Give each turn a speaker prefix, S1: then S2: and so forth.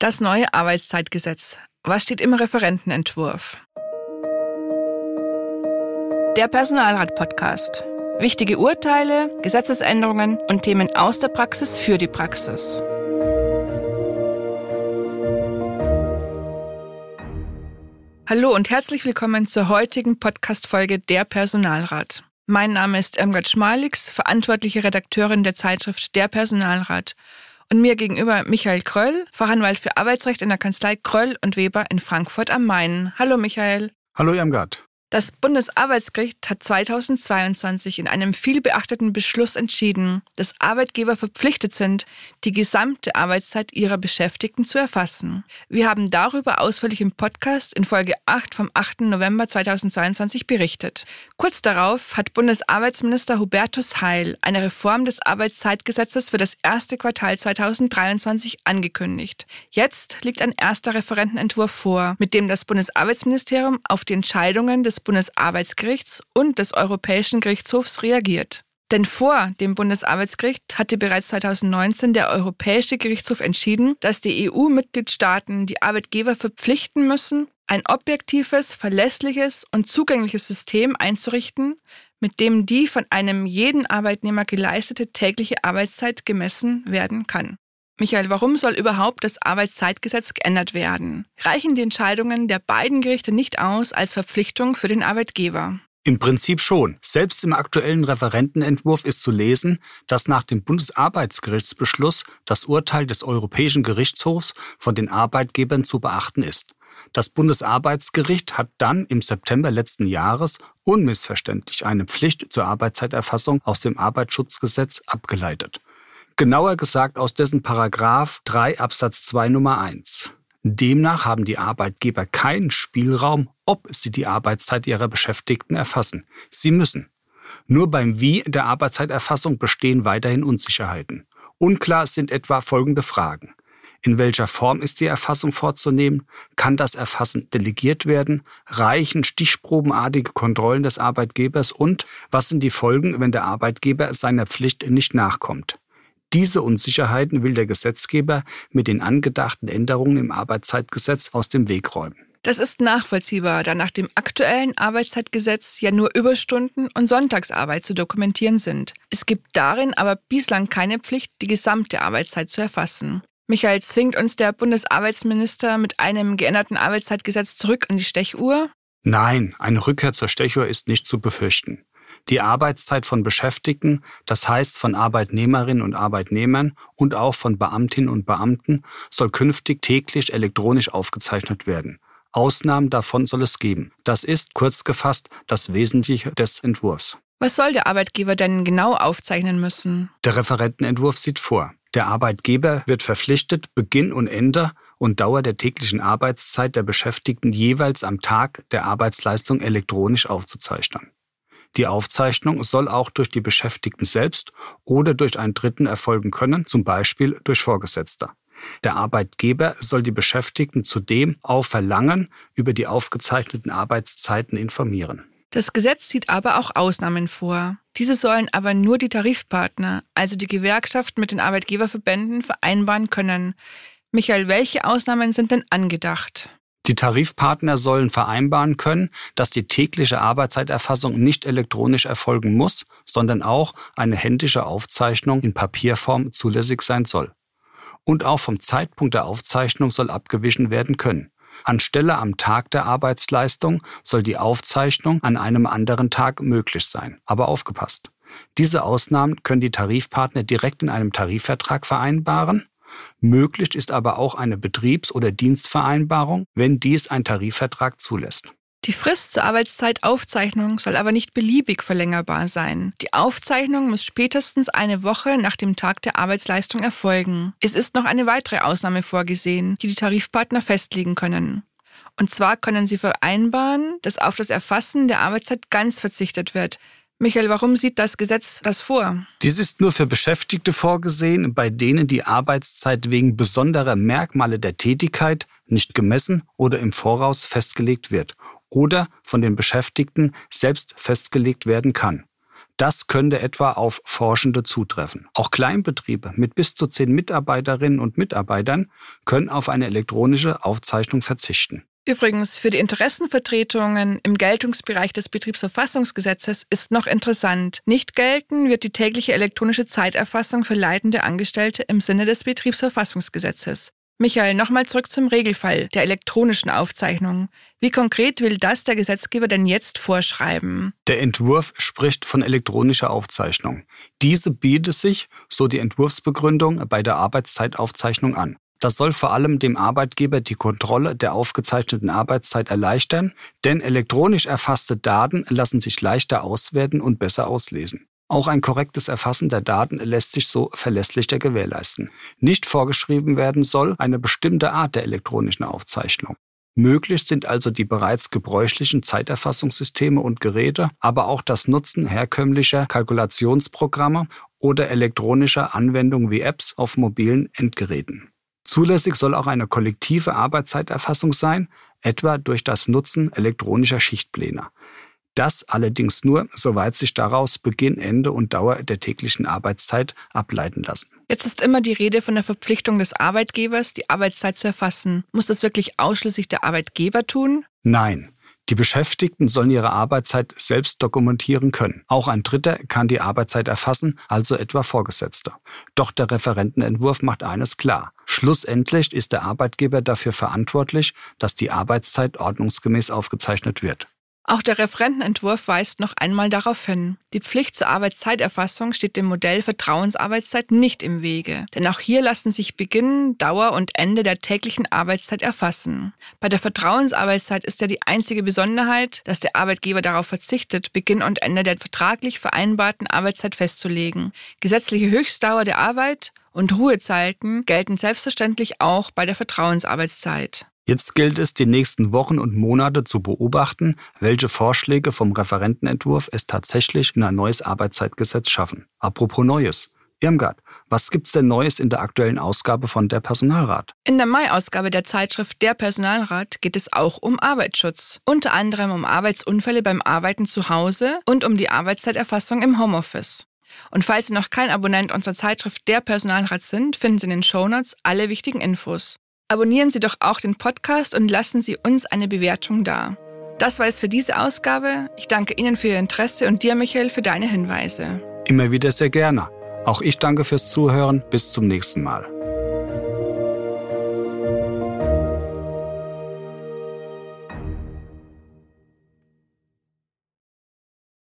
S1: Das neue Arbeitszeitgesetz. Was steht im Referentenentwurf? Der Personalrat-Podcast. Wichtige Urteile, Gesetzesänderungen und Themen aus der Praxis für die Praxis. Hallo und herzlich willkommen zur heutigen Podcast-Folge Der Personalrat. Mein Name ist Irmgard Schmalix, verantwortliche Redakteurin der Zeitschrift Der Personalrat und mir gegenüber Michael Kröll, Fachanwalt für Arbeitsrecht in der Kanzlei Kröll und Weber in Frankfurt am Main. Hallo Michael.
S2: Hallo Irmgard.
S1: Das Bundesarbeitsgericht hat 2022 in einem vielbeachteten Beschluss entschieden, dass Arbeitgeber verpflichtet sind, die gesamte Arbeitszeit ihrer Beschäftigten zu erfassen. Wir haben darüber ausführlich im Podcast in Folge 8 vom 8. November 2022 berichtet. Kurz darauf hat Bundesarbeitsminister Hubertus Heil eine Reform des Arbeitszeitgesetzes für das erste Quartal 2023 angekündigt. Jetzt liegt ein erster Referentenentwurf vor, mit dem das Bundesarbeitsministerium auf die Entscheidungen des Bundesarbeitsgerichts und des Europäischen Gerichtshofs reagiert. Denn vor dem Bundesarbeitsgericht hatte bereits 2019 der Europäische Gerichtshof entschieden, dass die EU-Mitgliedstaaten die Arbeitgeber verpflichten müssen, ein objektives, verlässliches und zugängliches System einzurichten, mit dem die von einem jeden Arbeitnehmer geleistete tägliche Arbeitszeit gemessen werden kann. Michael, warum soll überhaupt das Arbeitszeitgesetz geändert werden? Reichen die Entscheidungen der beiden Gerichte nicht aus als Verpflichtung für den Arbeitgeber?
S2: Im Prinzip schon. Selbst im aktuellen Referentenentwurf ist zu lesen, dass nach dem Bundesarbeitsgerichtsbeschluss das Urteil des Europäischen Gerichtshofs von den Arbeitgebern zu beachten ist. Das Bundesarbeitsgericht hat dann im September letzten Jahres unmissverständlich eine Pflicht zur Arbeitszeiterfassung aus dem Arbeitsschutzgesetz abgeleitet. Genauer gesagt aus dessen Paragraph 3 Absatz 2 Nummer 1. Demnach haben die Arbeitgeber keinen Spielraum, ob sie die Arbeitszeit ihrer Beschäftigten erfassen. Sie müssen. Nur beim Wie der Arbeitszeiterfassung bestehen weiterhin Unsicherheiten. Unklar sind etwa folgende Fragen. In welcher Form ist die Erfassung vorzunehmen? Kann das Erfassen delegiert werden? Reichen stichprobenartige Kontrollen des Arbeitgebers? Und was sind die Folgen, wenn der Arbeitgeber seiner Pflicht nicht nachkommt? Diese Unsicherheiten will der Gesetzgeber mit den angedachten Änderungen im Arbeitszeitgesetz aus dem Weg räumen.
S1: Das ist nachvollziehbar, da nach dem aktuellen Arbeitszeitgesetz ja nur Überstunden und Sonntagsarbeit zu dokumentieren sind. Es gibt darin aber bislang keine Pflicht, die gesamte Arbeitszeit zu erfassen. Michael, zwingt uns der Bundesarbeitsminister mit einem geänderten Arbeitszeitgesetz zurück an die Stechuhr?
S2: Nein, eine Rückkehr zur Stechuhr ist nicht zu befürchten. Die Arbeitszeit von Beschäftigten, das heißt von Arbeitnehmerinnen und Arbeitnehmern und auch von Beamtinnen und Beamten, soll künftig täglich elektronisch aufgezeichnet werden. Ausnahmen davon soll es geben. Das ist kurz gefasst das Wesentliche des Entwurfs.
S1: Was soll der Arbeitgeber denn genau aufzeichnen müssen?
S2: Der Referentenentwurf sieht vor, der Arbeitgeber wird verpflichtet, Beginn und Ende und Dauer der täglichen Arbeitszeit der Beschäftigten jeweils am Tag der Arbeitsleistung elektronisch aufzuzeichnen. Die Aufzeichnung soll auch durch die Beschäftigten selbst oder durch einen Dritten erfolgen können, zum Beispiel durch Vorgesetzte. Der Arbeitgeber soll die Beschäftigten zudem auf Verlangen über die aufgezeichneten Arbeitszeiten informieren.
S1: Das Gesetz sieht aber auch Ausnahmen vor. Diese sollen aber nur die Tarifpartner, also die Gewerkschaften mit den Arbeitgeberverbänden, vereinbaren können. Michael, welche Ausnahmen sind denn angedacht?
S2: Die Tarifpartner sollen vereinbaren können, dass die tägliche Arbeitszeiterfassung nicht elektronisch erfolgen muss, sondern auch eine händische Aufzeichnung in Papierform zulässig sein soll. Und auch vom Zeitpunkt der Aufzeichnung soll abgewichen werden können. Anstelle am Tag der Arbeitsleistung soll die Aufzeichnung an einem anderen Tag möglich sein. Aber aufgepasst. Diese Ausnahmen können die Tarifpartner direkt in einem Tarifvertrag vereinbaren Möglich ist aber auch eine Betriebs- oder Dienstvereinbarung, wenn dies ein Tarifvertrag zulässt.
S1: Die Frist zur Arbeitszeitaufzeichnung soll aber nicht beliebig verlängerbar sein. Die Aufzeichnung muss spätestens eine Woche nach dem Tag der Arbeitsleistung erfolgen. Es ist noch eine weitere Ausnahme vorgesehen, die die Tarifpartner festlegen können. Und zwar können sie vereinbaren, dass auf das Erfassen der Arbeitszeit ganz verzichtet wird, Michael, warum sieht das Gesetz das vor?
S2: Dies ist nur für Beschäftigte vorgesehen, bei denen die Arbeitszeit wegen besonderer Merkmale der Tätigkeit nicht gemessen oder im Voraus festgelegt wird oder von den Beschäftigten selbst festgelegt werden kann. Das könnte etwa auf Forschende zutreffen. Auch Kleinbetriebe mit bis zu zehn Mitarbeiterinnen und Mitarbeitern können auf eine elektronische Aufzeichnung verzichten.
S1: Übrigens, für die Interessenvertretungen im Geltungsbereich des Betriebsverfassungsgesetzes ist noch interessant. Nicht gelten wird die tägliche elektronische Zeiterfassung für leitende Angestellte im Sinne des Betriebsverfassungsgesetzes. Michael, nochmal zurück zum Regelfall der elektronischen Aufzeichnung. Wie konkret will das der Gesetzgeber denn jetzt vorschreiben?
S2: Der Entwurf spricht von elektronischer Aufzeichnung. Diese bietet sich, so die Entwurfsbegründung, bei der Arbeitszeitaufzeichnung an. Das soll vor allem dem Arbeitgeber die Kontrolle der aufgezeichneten Arbeitszeit erleichtern, denn elektronisch erfasste Daten lassen sich leichter auswerten und besser auslesen. Auch ein korrektes Erfassen der Daten lässt sich so verlässlicher gewährleisten. Nicht vorgeschrieben werden soll eine bestimmte Art der elektronischen Aufzeichnung. Möglich sind also die bereits gebräuchlichen Zeiterfassungssysteme und Geräte, aber auch das Nutzen herkömmlicher Kalkulationsprogramme oder elektronischer Anwendungen wie Apps auf mobilen Endgeräten. Zulässig soll auch eine kollektive Arbeitszeiterfassung sein, etwa durch das Nutzen elektronischer Schichtpläne. Das allerdings nur, soweit sich daraus Beginn, Ende und Dauer der täglichen Arbeitszeit ableiten lassen.
S1: Jetzt ist immer die Rede von der Verpflichtung des Arbeitgebers, die Arbeitszeit zu erfassen. Muss das wirklich ausschließlich der Arbeitgeber tun?
S2: Nein. Die Beschäftigten sollen ihre Arbeitszeit selbst dokumentieren können. Auch ein Dritter kann die Arbeitszeit erfassen, also etwa Vorgesetzte. Doch der Referentenentwurf macht eines klar. Schlussendlich ist der Arbeitgeber dafür verantwortlich, dass die Arbeitszeit ordnungsgemäß aufgezeichnet wird.
S1: Auch der Referentenentwurf weist noch einmal darauf hin. Die Pflicht zur Arbeitszeiterfassung steht dem Modell Vertrauensarbeitszeit nicht im Wege. Denn auch hier lassen sich Beginn, Dauer und Ende der täglichen Arbeitszeit erfassen. Bei der Vertrauensarbeitszeit ist ja die einzige Besonderheit, dass der Arbeitgeber darauf verzichtet, Beginn und Ende der vertraglich vereinbarten Arbeitszeit festzulegen. Gesetzliche Höchstdauer der Arbeit und Ruhezeiten gelten selbstverständlich auch bei der Vertrauensarbeitszeit.
S2: Jetzt gilt es, die nächsten Wochen und Monate zu beobachten, welche Vorschläge vom Referentenentwurf es tatsächlich in ein neues Arbeitszeitgesetz schaffen. Apropos Neues. Irmgard, was gibt's denn Neues in der aktuellen Ausgabe von Der Personalrat?
S1: In der Mai-Ausgabe der Zeitschrift Der Personalrat geht es auch um Arbeitsschutz. Unter anderem um Arbeitsunfälle beim Arbeiten zu Hause und um die Arbeitszeiterfassung im Homeoffice. Und falls Sie noch kein Abonnent unserer Zeitschrift Der Personalrat sind, finden Sie in den Shownotes alle wichtigen Infos. Abonnieren Sie doch auch den Podcast und lassen Sie uns eine Bewertung da. Das war es für diese Ausgabe. Ich danke Ihnen für Ihr Interesse und dir, Michael, für deine Hinweise.
S2: Immer wieder sehr gerne. Auch ich danke fürs Zuhören. Bis zum nächsten Mal.